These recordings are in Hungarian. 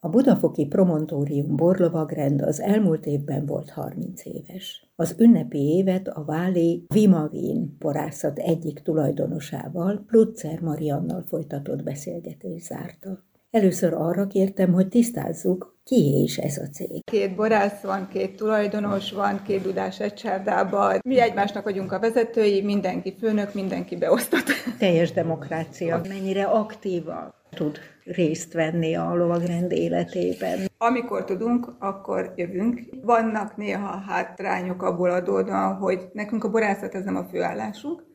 A Budafoki Promontórium borlovagrend az elmúlt évben volt 30 éves. Az ünnepi évet a Váli Vimavin porászat egyik tulajdonosával, Plutzer Mariannal folytatott beszélgetés zárta. Először arra kértem, hogy tisztázzuk, ki is ez a cég. Két borász van, két tulajdonos van, két dudás egy csárdában. Mi egymásnak vagyunk a vezetői, mindenki főnök, mindenki beosztott. Teljes demokrácia. Mennyire aktíva tud részt venni a lovagrend életében. Amikor tudunk, akkor jövünk. Vannak néha hátrányok abból adódóan, hogy nekünk a borászat ez nem a főállásunk,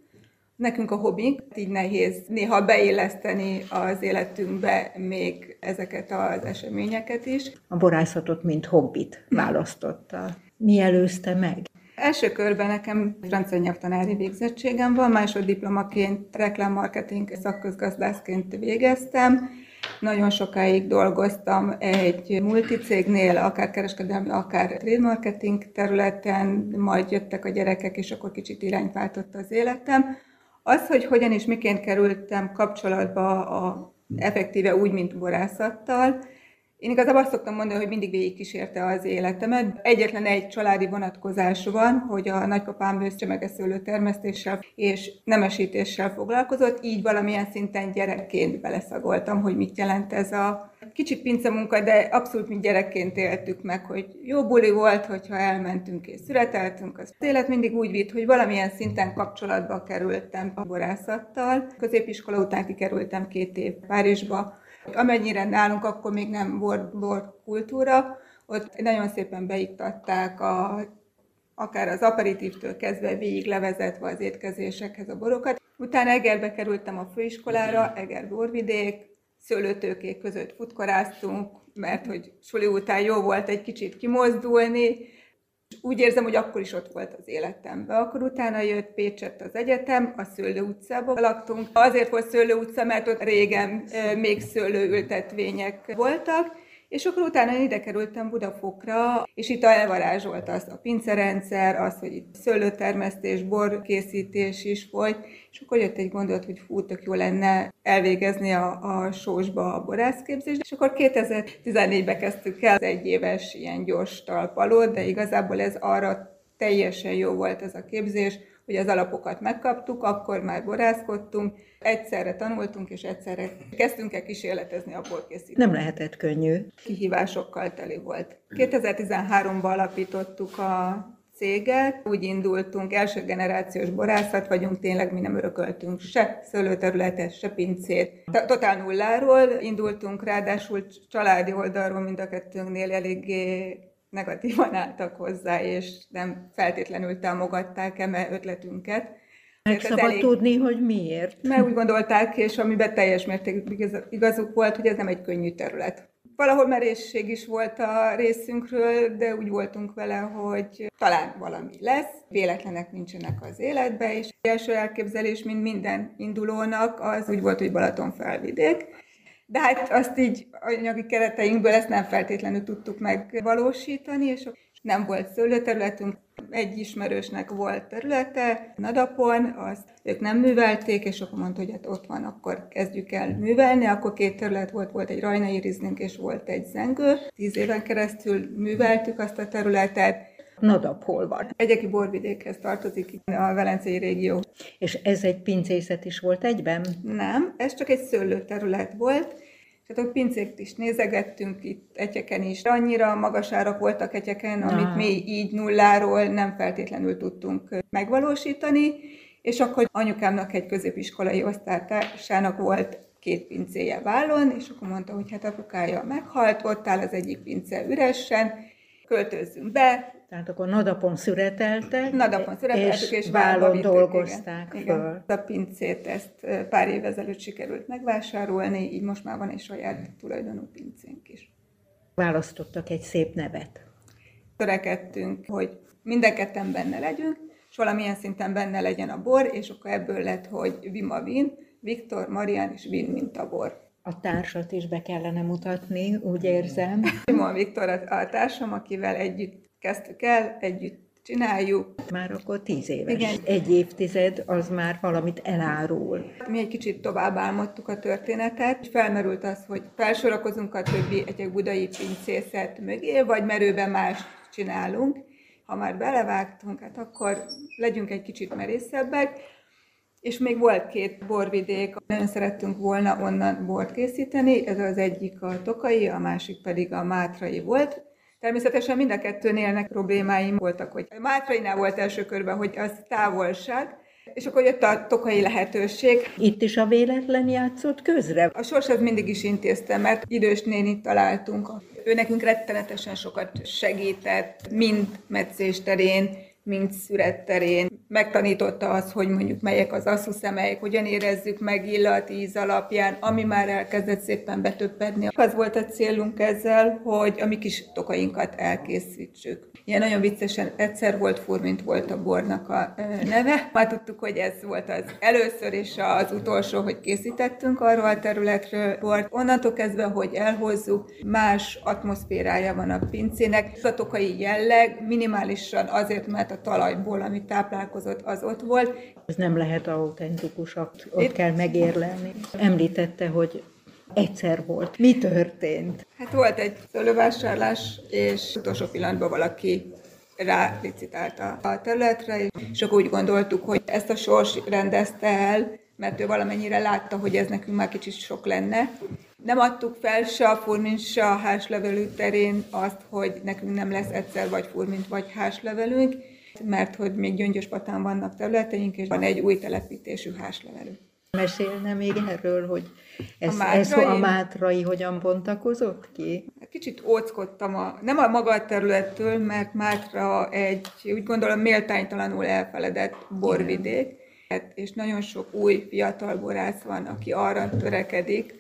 Nekünk a hobbink, így nehéz néha beilleszteni az életünkbe még ezeket az eseményeket is. A borászatot, mint hobbit választotta. Mi előzte meg? Első körben nekem francia nyelvtanári végzettségem van, másoddiplomaként reklámmarketing szakközgazdászként végeztem. Nagyon sokáig dolgoztam egy multicégnél, akár kereskedelmi, akár trade marketing területen, majd jöttek a gyerekek, és akkor kicsit irányt váltott az életem. Az, hogy hogyan és miként kerültem kapcsolatba a, effektíve úgy, mint borászattal, én igazából azt szoktam mondani, hogy mindig végigkísérte az életemet. Egyetlen egy családi vonatkozás van, hogy a nagypapám bőszcsemegeszőlő termesztéssel és nemesítéssel foglalkozott, így valamilyen szinten gyerekként beleszagoltam, hogy mit jelent ez a kicsit pince munka, de abszolút mi gyerekként éltük meg, hogy jó buli volt, hogyha elmentünk és születeltünk. Az élet mindig úgy vitt, hogy valamilyen szinten kapcsolatba kerültem a borászattal. Középiskola után kikerültem két év Párizsba, Amennyire nálunk akkor még nem volt bor kultúra, ott nagyon szépen beiktatták a, akár az aperitívtől kezdve végig levezetve az étkezésekhez a borokat. Utána Egerbe kerültem a főiskolára, Eger borvidék, szőlőtőkék között futkoráztunk, mert hogy suli után jó volt egy kicsit kimozdulni, úgy érzem, hogy akkor is ott volt az életemben. Akkor utána jött Pécsett az egyetem, a Szőlő utcában laktunk. Azért volt Szőlő utca, mert ott régen még szőlőültetvények voltak, és akkor utána ide kerültem Budafokra, és itt elvarázsolt az a pincerendszer, az, hogy itt szőlőtermesztés, borkészítés is volt, és akkor jött egy gondolat, hogy fú, tök jó lenne elvégezni a, a sósba a borászképzést, és akkor 2014-ben kezdtük el az egyéves ilyen gyors talpalót, de igazából ez arra teljesen jó volt ez a képzés, hogy az alapokat megkaptuk, akkor már borászkodtunk, egyszerre tanultunk, és egyszerre kezdtünk el kísérletezni a borkészítést. Nem lehetett könnyű. Kihívásokkal teli volt. 2013-ban alapítottuk a céget, úgy indultunk, első generációs borászat vagyunk, tényleg mi nem örököltünk se szőlőterületet, se pincét. Totál nulláról indultunk, ráadásul családi oldalról mind a kettőnknél eléggé negatívan álltak hozzá, és nem feltétlenül támogatták eme ötletünket. Meg szabad elég, tudni, hogy miért. Mert úgy gondolták, és amiben teljes mértékben igazuk volt, hogy ez nem egy könnyű terület. Valahol merészség is volt a részünkről, de úgy voltunk vele, hogy talán valami lesz, véletlenek nincsenek az életbe, és első elképzelés, mint minden indulónak, az úgy volt, hogy Balaton felvidék. De hát azt így anyagi kereteinkből ezt nem feltétlenül tudtuk megvalósítani, és nem volt szőlőterületünk, egy ismerősnek volt területe, Nadapon, azt ők nem művelték, és akkor mondta, hogy hát ott van, akkor kezdjük el művelni. Akkor két terület volt, volt egy rajnai rizlink, és volt egy zengő. Tíz éven keresztül műveltük azt a területet, Nadap hol van? Egyeki borvidékhez tartozik a Velencei régió. És ez egy pincészet is volt egyben? Nem, ez csak egy szőlőterület volt, tehát a pincékt is nézegettünk itt egyeken is. Annyira magas árak voltak egyeken, amit ah. mi így nulláról nem feltétlenül tudtunk megvalósítani, és akkor anyukámnak egy középiskolai osztálytársának volt két pincéje vállon, és akkor mondta, hogy hát apukája meghalt, ott áll az egyik pince üresen, költözzünk be, tehát akkor nadapon szüreteltek, nadapon szüreteltek és, és vállon dolgozták igen, föl. Igen. A pincét ezt pár év ezelőtt sikerült megvásárolni, így most már van egy saját tulajdonú pincénk is. Választottak egy szép nevet. Törekedtünk, hogy mindenketten benne legyünk, és valamilyen szinten benne legyen a bor, és akkor ebből lett, hogy Vima Vin, Viktor, Marian és Vin, mint a bor. A társat is be kellene mutatni, úgy érzem. Simon Viktor a, a társam, akivel együtt kezdtük el, együtt csináljuk. Már akkor tíz éves. Igen. Egy évtized az már valamit elárul. Mi egy kicsit tovább álmodtuk a történetet. Felmerült az, hogy felsorakozunk a többi egy budai pincészet mögé, vagy merőben más csinálunk. Ha már belevágtunk, hát akkor legyünk egy kicsit merészebbek. És még volt két borvidék, nagyon szerettünk volna onnan bort készíteni, ez az egyik a tokai, a másik pedig a mátrai volt. Természetesen mind a kettőnél problémáim voltak, hogy Mátrainál volt első körben, hogy az távolság, és akkor jött a tokai lehetőség. Itt is a véletlen játszott közre? A sors az mindig is intézte, mert idős nénit találtunk. Ő nekünk rettenetesen sokat segített, mind meccés terén, mint szüretterén. Megtanította azt, hogy mondjuk melyek az asszuszemeik, hogyan érezzük meg illat, íz alapján, ami már elkezdett szépen betöppedni. Az volt a célunk ezzel, hogy a mi kis tokainkat elkészítsük. Ilyen nagyon viccesen egyszer volt fur, mint volt a bornak a neve. Már tudtuk, hogy ez volt az először és az utolsó, hogy készítettünk arról a területről bort. Onnantól kezdve, hogy elhozzuk, más atmoszférája van a pincének. A tokai jelleg minimálisan azért, mert a talajból, amit táplálkozott, az ott volt. Ez nem lehet autentikus, ott Itt... kell megérlelni. Említette, hogy egyszer volt. Mi történt? Hát volt egy szőlővásárlás, és utolsó pillanatban valaki rá licitálta a területre, és akkor úgy gondoltuk, hogy ezt a sors rendezte el, mert ő valamennyire látta, hogy ez nekünk már kicsit sok lenne. Nem adtuk fel se a furmint, se a háslevelű terén azt, hogy nekünk nem lesz egyszer vagy furmint, vagy háslevelünk, mert hogy még Gyöngyöspatán vannak területeink, és van egy új telepítésű háslevelünk. Mesélne még erről, hogy ez a, mátrai, ez a mátrai hogyan bontakozott ki? Kicsit óckodtam, a, nem a maga területtől, mert Mátra egy, úgy gondolom, méltánytalanul elfeledett borvidék, hát, és nagyon sok új fiatal borász van, aki arra törekedik,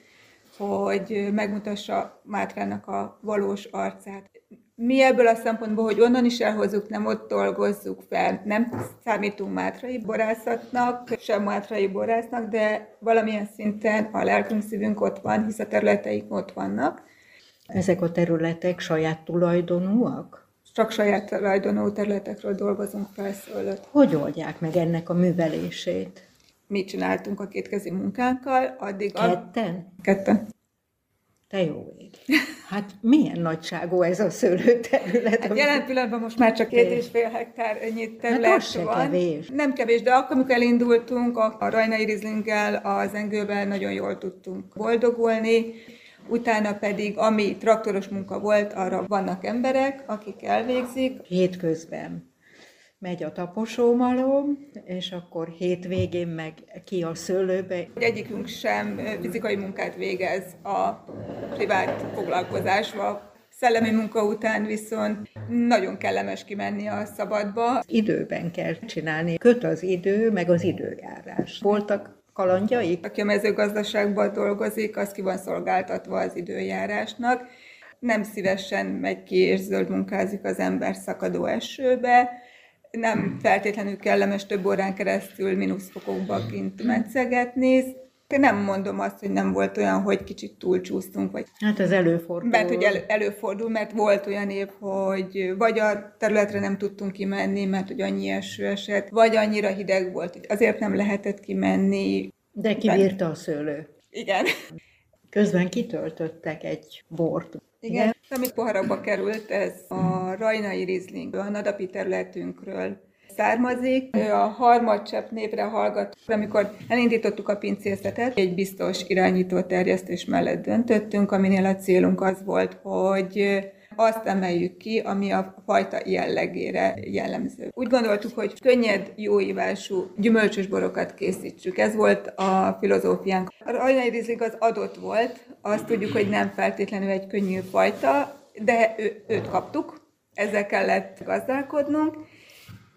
hogy megmutassa Mátrának a valós arcát mi ebből a szempontból, hogy onnan is elhozzuk, nem ott dolgozzuk fel, nem számítunk mátrai borászatnak, sem mátrai borásznak, de valamilyen szinten a lelkünk, szívünk ott van, hisz a területeik ott vannak. Ezek a területek saját tulajdonúak? Csak saját tulajdonú területekről dolgozunk felszólott. Hogy oldják meg ennek a művelését? Mi csináltunk a kétkezi munkánkkal, addig... Ketten? A... Ketten. Te jó ég. Hát milyen nagyságú ez a szőlőterület? Hát jelen pillanatban most már csak két és fél hektár ennyi hát terület hát az van. Kevés. Nem kevés, de akkor, amikor elindultunk, a Rajnai Rizlinggel, az Engőben nagyon jól tudtunk boldogulni. Utána pedig, ami traktoros munka volt, arra vannak emberek, akik elvégzik. Hétközben megy a taposómalom, és akkor hétvégén meg ki a szőlőbe. Egyikünk sem fizikai munkát végez a privát foglalkozásba, Szellemi munka után viszont nagyon kellemes kimenni a szabadba. Időben kell csinálni. Köt az idő, meg az időjárás. Voltak kalandjaik? Aki a mezőgazdaságban dolgozik, az ki van szolgáltatva az időjárásnak. Nem szívesen megy ki és zöld munkázik az ember szakadó esőbe, nem feltétlenül kellemes több órán keresztül mínuszfokokba kint metszegetni. Nem mondom azt, hogy nem volt olyan, hogy kicsit túlcsúsztunk. Vagy... Hát ez előfordul. Mert hogy elő, előfordul, mert volt olyan év, hogy vagy a területre nem tudtunk kimenni, mert hogy annyi eső esett, vagy annyira hideg volt, hogy azért nem lehetett kimenni. De kibírta a szőlő. Igen. Közben kitöltöttek egy bort. Igen, Igen. amit poharakba került, ez a rajnai rizling, a nadapi területünkről származik. Ő a harmadcsepp névre hallgat. Amikor elindítottuk a pincészetet, egy biztos irányító terjesztés mellett döntöttünk, aminél a célunk az volt, hogy azt emeljük ki, ami a fajta jellegére jellemző. Úgy gondoltuk, hogy könnyed, jóívású, gyümölcsös borokat készítsük. Ez volt a filozófiánk. A rajnai rizling az adott volt, azt tudjuk, hogy nem feltétlenül egy könnyű fajta, de ő, őt kaptuk, ezzel kellett gazdálkodnunk,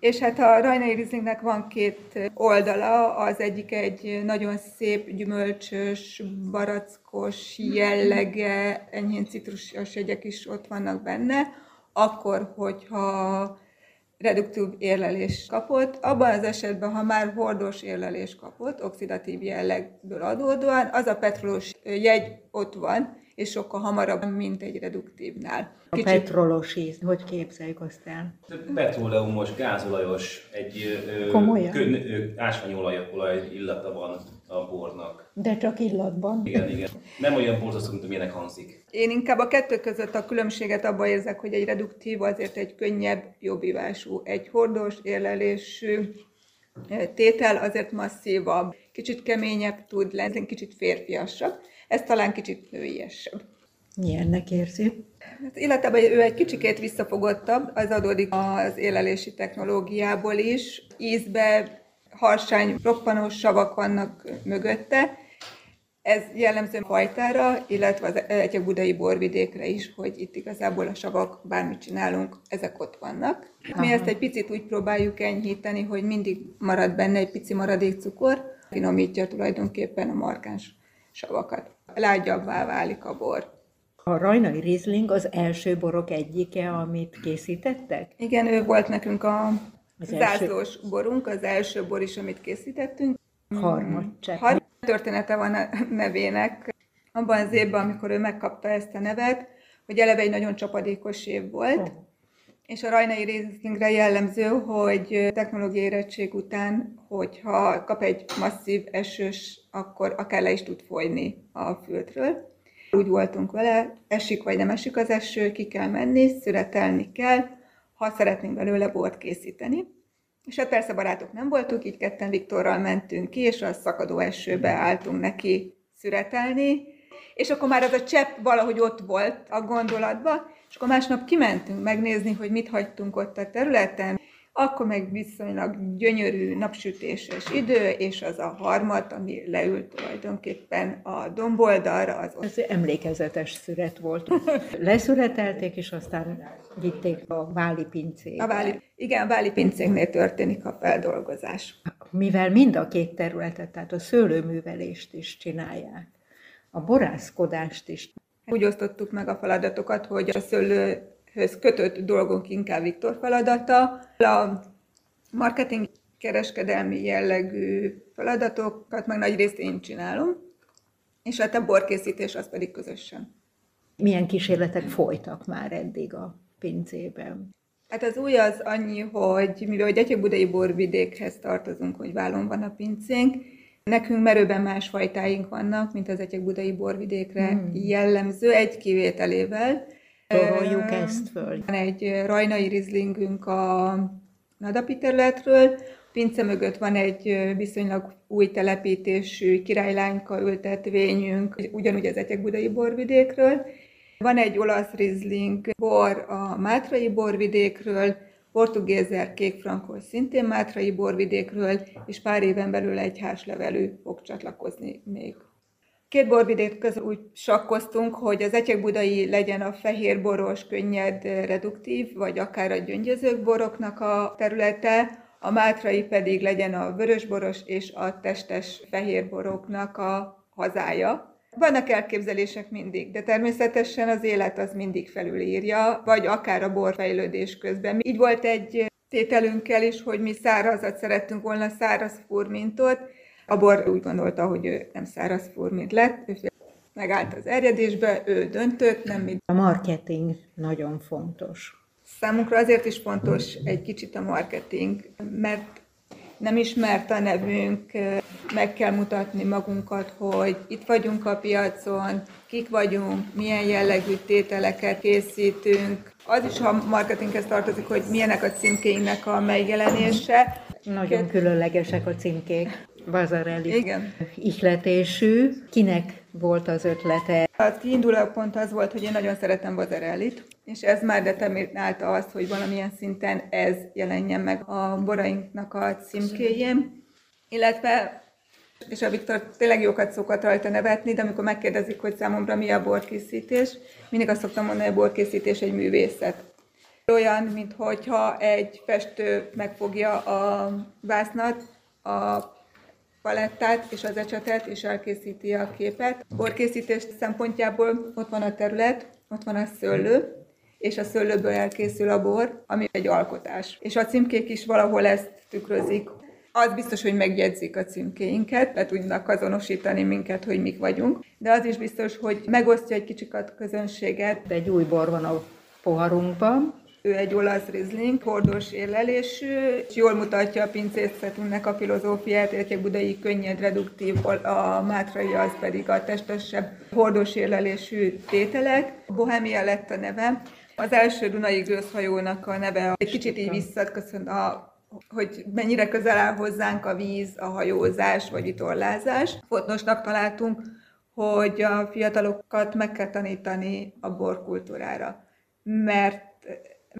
és hát a Rajnai Rizlingnek van két oldala, az egyik egy nagyon szép, gyümölcsös, barackos jellege, enyhén citrusos jegyek is ott vannak benne, akkor, hogyha reduktív érlelés kapott. Abban az esetben, ha már hordós érlelés kapott, oxidatív jellegből adódóan, az a petrolós jegy ott van, és sokkal hamarabb, mint egy reduktívnál. Kicsit... A petrolos íz, hogy képzeljük azt el? Petróleumos, gázolajos, egy Komolyan? Kön, ásványolaj olaj illata van a bornak. De csak illatban? Igen, igen. Nem olyan borzasztó, mint amilyenek hangzik. Én inkább a kettő között a különbséget abban érzek, hogy egy reduktív azért egy könnyebb, jobb ivású. Egy hordós, érlelésű tétel azért masszívabb, kicsit keményebb tud lenni, kicsit férfiasabb. Ez talán kicsit nőiesebb. Milyennek érzi? Hát életében ő egy kicsikét visszafogottabb, az adódik az élelési technológiából is. Ízbe harsány, roppanós savak vannak mögötte. Ez jellemző fajtára, illetve az egyek budai borvidékre is, hogy itt igazából a savak, bármit csinálunk, ezek ott vannak. Aha. Mi ezt egy picit úgy próbáljuk enyhíteni, hogy mindig marad benne egy pici maradék cukor, finomítja tulajdonképpen a markáns savakat. Lágyabbá válik a bor. A rajnai Riesling az első borok egyike, amit készítettek? Igen, ő volt nekünk a az zászlós első... borunk, az első bor is, amit készítettünk. Harmadcsepp. Har- története van a nevének. Abban az évben, amikor ő megkapta ezt a nevet, hogy eleve egy nagyon csapadékos év volt, oh. és a rajnai Rieslingre jellemző, hogy technológiai érettség után, hogyha kap egy masszív esős, akkor akár le is tud folyni a fültről. Úgy voltunk vele, esik vagy nem esik az eső, ki kell menni, szüretelni kell, ha szeretnénk belőle bort készíteni. És hát persze barátok nem voltunk, így ketten Viktorral mentünk ki, és a szakadó esőbe álltunk neki szüretelni, és akkor már az a csepp valahogy ott volt a gondolatba, és akkor másnap kimentünk megnézni, hogy mit hagytunk ott a területen, akkor meg viszonylag gyönyörű napsütéses idő, és az a harmat, ami leült tulajdonképpen a domboldalra. Az Ez emlékezetes szüret volt. Leszüretelték, és aztán vitték a Váli pincébe. A Váli, igen, a Váli pincéknél történik a feldolgozás. Mivel mind a két területet, tehát a szőlőművelést is csinálják, a borászkodást is. Úgy osztottuk meg a feladatokat, hogy a szőlő höz kötött dolgunk inkább Viktor feladata. A marketing kereskedelmi jellegű feladatokat meg nagy részt én csinálom, és hát a borkészítés az pedig közösen. Milyen kísérletek folytak már eddig a pincében? Hát az új az annyi, hogy mivel a budai borvidékhez tartozunk, hogy vállon van a pincénk, nekünk merőben más fajtáink vannak, mint az budai borvidékre hmm. jellemző, egy kivételével. Toroljuk ezt föl. Van egy rajnai rizlingünk a Nadapi területről, pince mögött van egy viszonylag új telepítésű királylányka ültetvényünk, ugyanúgy az Etyek-budai borvidékről. Van egy olasz rizling bor a Mátrai borvidékről, portugézer kékfrankos szintén Mátrai borvidékről, és pár éven belül egy házlevelű fog csatlakozni még Két borvidék közül úgy sakkoztunk, hogy az budai legyen a fehér boros, könnyed, reduktív, vagy akár a gyöngyözők boroknak a területe, a mátrai pedig legyen a vörösboros és a testes fehérboroknak a hazája. Vannak elképzelések mindig, de természetesen az élet az mindig felülírja, vagy akár a borfejlődés közben. Így volt egy tételünkkel is, hogy mi szárazat szerettünk volna, száraz furmintot, a bor úgy gondolta, hogy ő nem száraz furmint lett, ő megállt az erjedésbe, ő döntött, nem mi. A marketing nagyon fontos. Számunkra azért is fontos egy kicsit a marketing, mert nem ismert a nevünk, meg kell mutatni magunkat, hogy itt vagyunk a piacon, kik vagyunk, milyen jellegű tételeket készítünk. Az is a marketinghez tartozik, hogy milyenek a címkéinknek a megjelenése. Nagyon különlegesek a címkék. Vazarelli Igen. ihletésű. Kinek volt az ötlete? A kiinduló pont az volt, hogy én nagyon szeretem Vazarellit, és ez már determinálta azt, hogy valamilyen szinten ez jelenjen meg a borainknak a címkéjén, illetve és a Viktor tényleg jókat szokott rajta nevetni, de amikor megkérdezik, hogy számomra mi a borkészítés, mindig azt szoktam mondani, hogy a borkészítés egy művészet. Olyan, mintha egy festő megfogja a vásznat, a palettát és az ecsetet, és elkészíti a képet. Borkészítés szempontjából ott van a terület, ott van a szőlő, és a szőlőből elkészül a bor, ami egy alkotás. És a címkék is valahol ezt tükrözik. az biztos, hogy megjegyzik a címkéinket, le tudnak azonosítani minket, hogy mik vagyunk, de az is biztos, hogy megosztja egy kicsit a közönséget. Egy új bor van a poharunkban, ő egy olasz rizling, hordós érlelésű, és jól mutatja a pincészetünknek a filozófiát, egy budai könnyed, reduktív, a mátrai az pedig a testesebb hordós érlelésű tételek. Bohemia lett a neve. Az első Dunai gőzhajónak a neve egy kicsit így visszaköszön a hogy mennyire közel áll hozzánk a víz, a hajózás vagy vitorlázás. Fontosnak találtunk, hogy a fiatalokat meg kell tanítani a borkultúrára, mert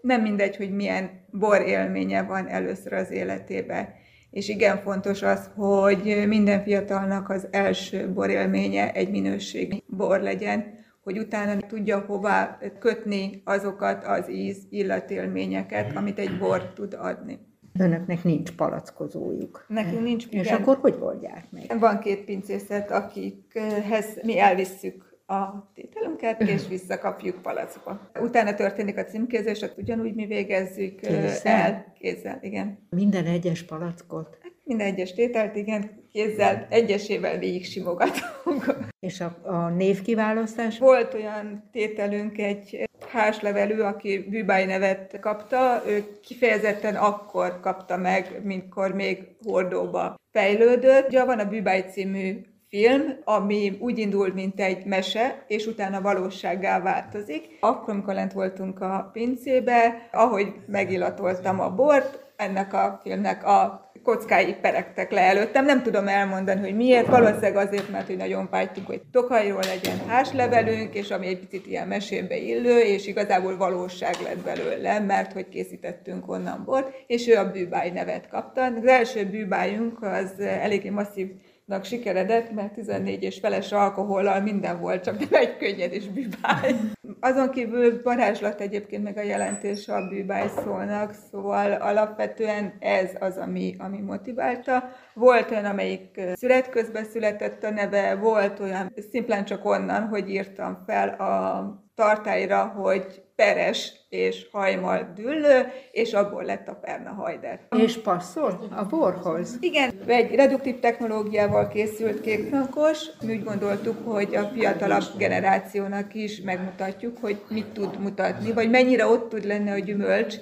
nem mindegy, hogy milyen bor élménye van először az életébe. És igen fontos az, hogy minden fiatalnak az első bor élménye egy minőségi bor legyen, hogy utána tudja hová kötni azokat az íz, illatélményeket, amit egy bor tud adni. Önöknek nincs palackozójuk. Nekünk nincs. És igen. akkor hogy oldják meg? Van két pincészet, akikhez mi elvisszük a tételünket, és visszakapjuk palacba. Utána történik a címkézés, ugyanúgy mi végezzük kézzel. el kézzel, igen. Minden egyes palackot? Hát minden egyes tételt, igen, kézzel, egyesével végig simogatunk. És a, a névkiválasztás? Volt olyan tételünk, egy hárslevelű, aki Bűbáj nevet kapta, ő kifejezetten akkor kapta meg, mintkor még hordóba fejlődött. Ugye van a Bűbáj című film, ami úgy indul, mint egy mese, és utána valósággá változik. Akkor, amikor lent voltunk a pincébe, ahogy megillatoltam a bort, ennek a filmnek a kockái peregtek le előttem. Nem tudom elmondani, hogy miért. Valószínűleg azért, mert hogy nagyon vágytunk, hogy tokajról legyen házlevelünk, és ami egy picit ilyen mesébe illő, és igazából valóság lett belőle, mert hogy készítettünk onnan bort, és ő a bűbáj nevet kapta. Az első bűbájunk az eléggé masszív nak sikeredett, mert 14 és feles alkohollal minden volt, csak nem egy könnyed és bűbáj. Azon kívül varázslat egyébként meg a jelentés a bűbáj szólnak, szóval alapvetően ez az, ami, ami motiválta. Volt olyan, amelyik szület közben született a neve, volt olyan szimplán csak onnan, hogy írtam fel a tartályra, hogy peres és hajmal düllő, és abból lett a perna hajder. És passzol a borhoz? Igen, egy reduktív technológiával készült kékfrankos. Mi úgy gondoltuk, hogy a fiatalabb generációnak is megmutatjuk, hogy mit tud mutatni, vagy mennyire ott tud lenni a gyümölcs,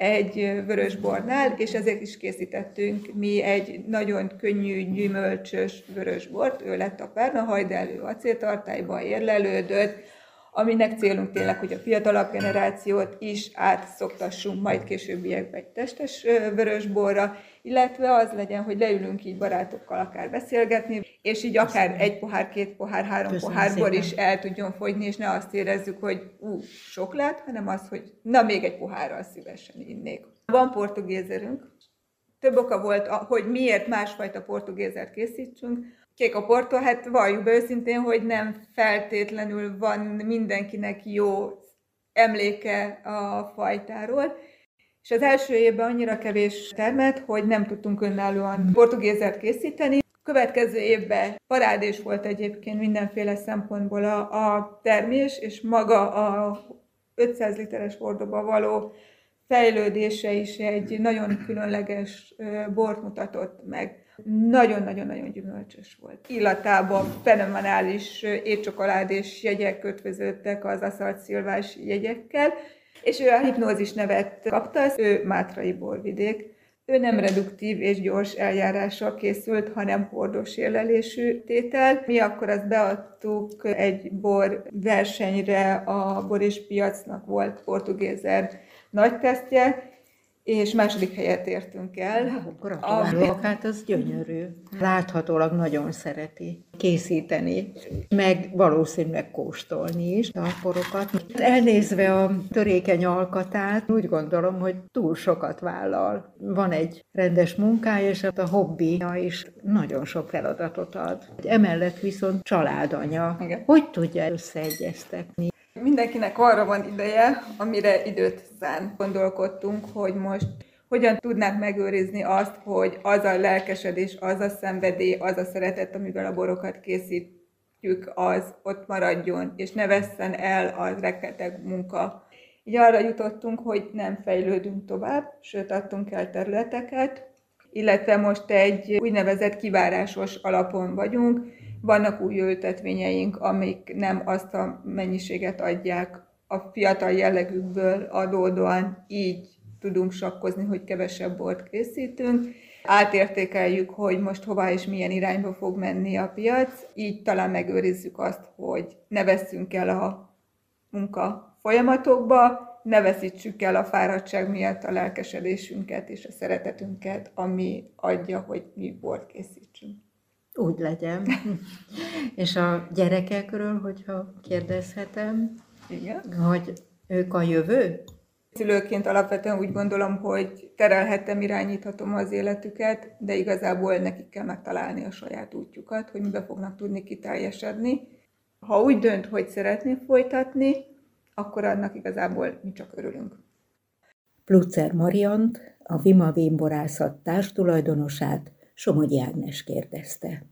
egy vörösbornál, és ezért is készítettünk mi egy nagyon könnyű, gyümölcsös vörösbort, ő lett a Perna elő acéltartályba érlelődött, aminek célunk tényleg, hogy a fiatalabb generációt is átszoktassunk majd későbbiekben egy testes vörösborra, illetve az legyen, hogy leülünk így barátokkal akár beszélgetni, és így akár egy pohár, két pohár, három Köszönöm pohár bor is el tudjon fogyni, és ne azt érezzük, hogy ú, sok lett, hanem az, hogy na még egy pohárral szívesen innék. Van portugézerünk, több oka volt, hogy miért másfajta portugézert készítsünk. Kék a porto, hát valljuk be őszintén, hogy nem feltétlenül van mindenkinek jó emléke a fajtáról. És az első évben annyira kevés termet, hogy nem tudtunk önállóan portugézert készíteni. Következő évben parádés volt egyébként mindenféle szempontból a, a termés, és maga a 500 literes hordóba való fejlődése is egy nagyon különleges bort mutatott meg. Nagyon-nagyon-nagyon gyümölcsös volt. Illatában fenomenális étcsokoládés jegyek kötvözöttek az aszalt szilvás jegyekkel, és ő a hipnózis nevet kapta, ő Mátrai borvidék. Ő nem reduktív és gyors eljárással készült, hanem hordós érlelésű tétel. Mi akkor azt beadtuk egy bor versenyre, a bor és piacnak volt portugézer nagy tesztje, és második helyet értünk el. Gratulálok, a... hát az gyönyörű. Láthatólag nagyon szereti készíteni, meg valószínűleg kóstolni is a porokat. Elnézve a törékeny alkatát, úgy gondolom, hogy túl sokat vállal. Van egy rendes munkája, és a hobbija is nagyon sok feladatot ad. Emellett viszont családanya. Igen. Hogy tudja összeegyeztetni? Mindenkinek arra van ideje, amire időt szán. Gondolkodtunk, hogy most hogyan tudnánk megőrizni azt, hogy az a lelkesedés, az a szenvedély, az a szeretet, amivel a borokat készítjük, az ott maradjon, és ne vesszen el a reketeg munka. Így arra jutottunk, hogy nem fejlődünk tovább, sőt adtunk el területeket, illetve most egy úgynevezett kivárásos alapon vagyunk. Vannak új ültetvényeink, amik nem azt a mennyiséget adják a fiatal jellegükből adódóan, így tudunk sakkozni, hogy kevesebb bort készítünk. Átértékeljük, hogy most hová és milyen irányba fog menni a piac, így talán megőrizzük azt, hogy ne veszünk el a munka folyamatokba, ne veszítsük el a fáradtság miatt a lelkesedésünket és a szeretetünket, ami adja, hogy mi bort készítsünk. Úgy legyen. és a gyerekekről, hogyha kérdezhetem, Igen. hogy ők a jövő? Szülőként alapvetően úgy gondolom, hogy terelhetem, irányíthatom az életüket, de igazából nekik kell megtalálni a saját útjukat, hogy mibe fognak tudni kiteljesedni. Ha úgy dönt, hogy szeretné folytatni, akkor annak igazából mi csak örülünk. Plucer Mariant, a Vima Vénborászat társtulajdonosát Somogyi Ágnes kérdezte.